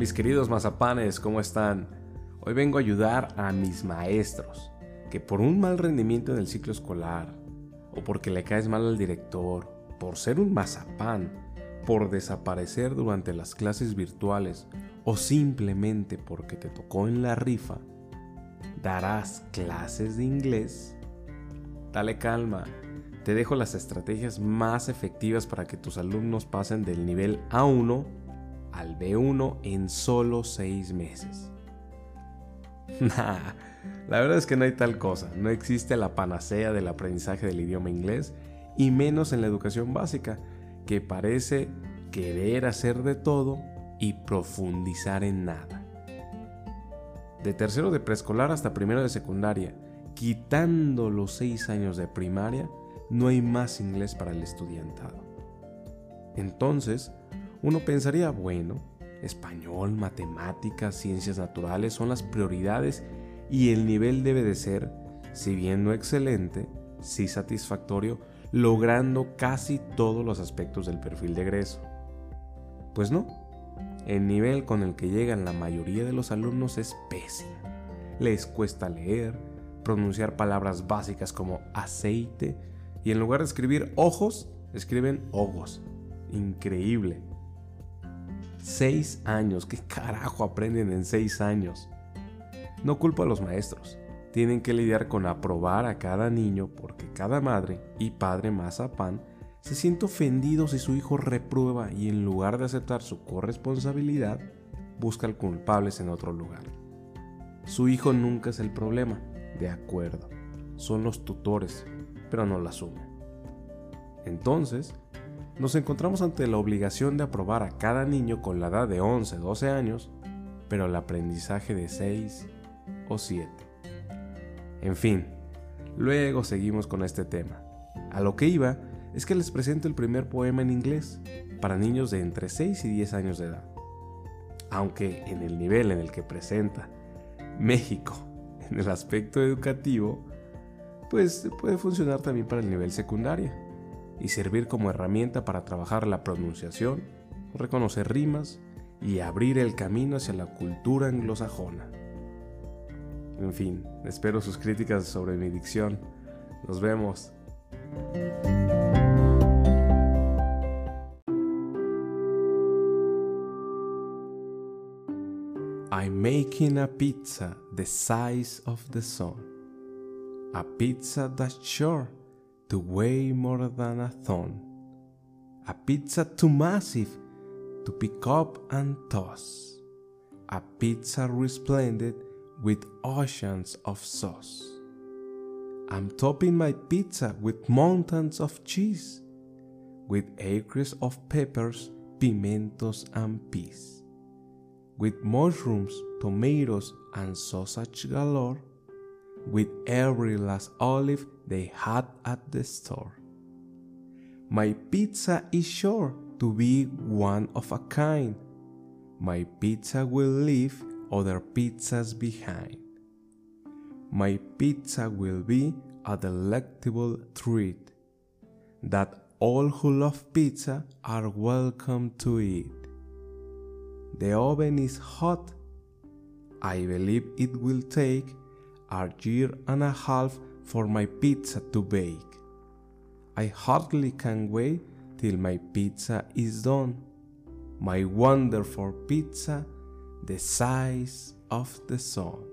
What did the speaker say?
Mis queridos mazapanes, ¿cómo están? Hoy vengo a ayudar a mis maestros que por un mal rendimiento en el ciclo escolar, o porque le caes mal al director, por ser un mazapán, por desaparecer durante las clases virtuales o simplemente porque te tocó en la rifa, darás clases de inglés. Dale calma, te dejo las estrategias más efectivas para que tus alumnos pasen del nivel A1 al B1 en solo 6 meses. la verdad es que no hay tal cosa, no existe la panacea del aprendizaje del idioma inglés y menos en la educación básica, que parece querer hacer de todo y profundizar en nada. De tercero de preescolar hasta primero de secundaria, quitando los 6 años de primaria, no hay más inglés para el estudiantado. Entonces, uno pensaría, bueno, español, matemáticas, ciencias naturales son las prioridades y el nivel debe de ser, si bien no excelente, sí satisfactorio, logrando casi todos los aspectos del perfil de egreso. Pues no, el nivel con el que llegan la mayoría de los alumnos es pésimo. Les cuesta leer, pronunciar palabras básicas como aceite y en lugar de escribir ojos, escriben ojos. Increíble. Seis años, ¿qué carajo aprenden en seis años? No culpo a los maestros, tienen que lidiar con aprobar a cada niño porque cada madre y padre mazapán se siente ofendido si su hijo reprueba y en lugar de aceptar su corresponsabilidad, busca culpables en otro lugar. Su hijo nunca es el problema, de acuerdo, son los tutores, pero no la asumen. Entonces, nos encontramos ante la obligación de aprobar a cada niño con la edad de 11, 12 años, pero el aprendizaje de 6 o 7. En fin, luego seguimos con este tema. A lo que iba es que les presento el primer poema en inglés para niños de entre 6 y 10 años de edad. Aunque en el nivel en el que presenta México en el aspecto educativo, pues puede funcionar también para el nivel secundario y servir como herramienta para trabajar la pronunciación, reconocer rimas y abrir el camino hacia la cultura anglosajona. En fin, espero sus críticas sobre mi dicción. Nos vemos. I'm making a pizza the size of the sun. A pizza that's sure to weigh more than a ton. A pizza too massive to pick up and toss. A pizza resplendent with oceans of sauce. I'm topping my pizza with mountains of cheese, with acres of peppers, pimentos, and peas, with mushrooms, tomatoes, and sausage galore, with every last olive they had at the store. My pizza is sure to be one of a kind. My pizza will leave other pizzas behind. My pizza will be a delectable treat that all who love pizza are welcome to eat. The oven is hot. I believe it will take a year and a half for my pizza to bake. I hardly can wait till my pizza is done. My wonderful pizza, the size of the sun.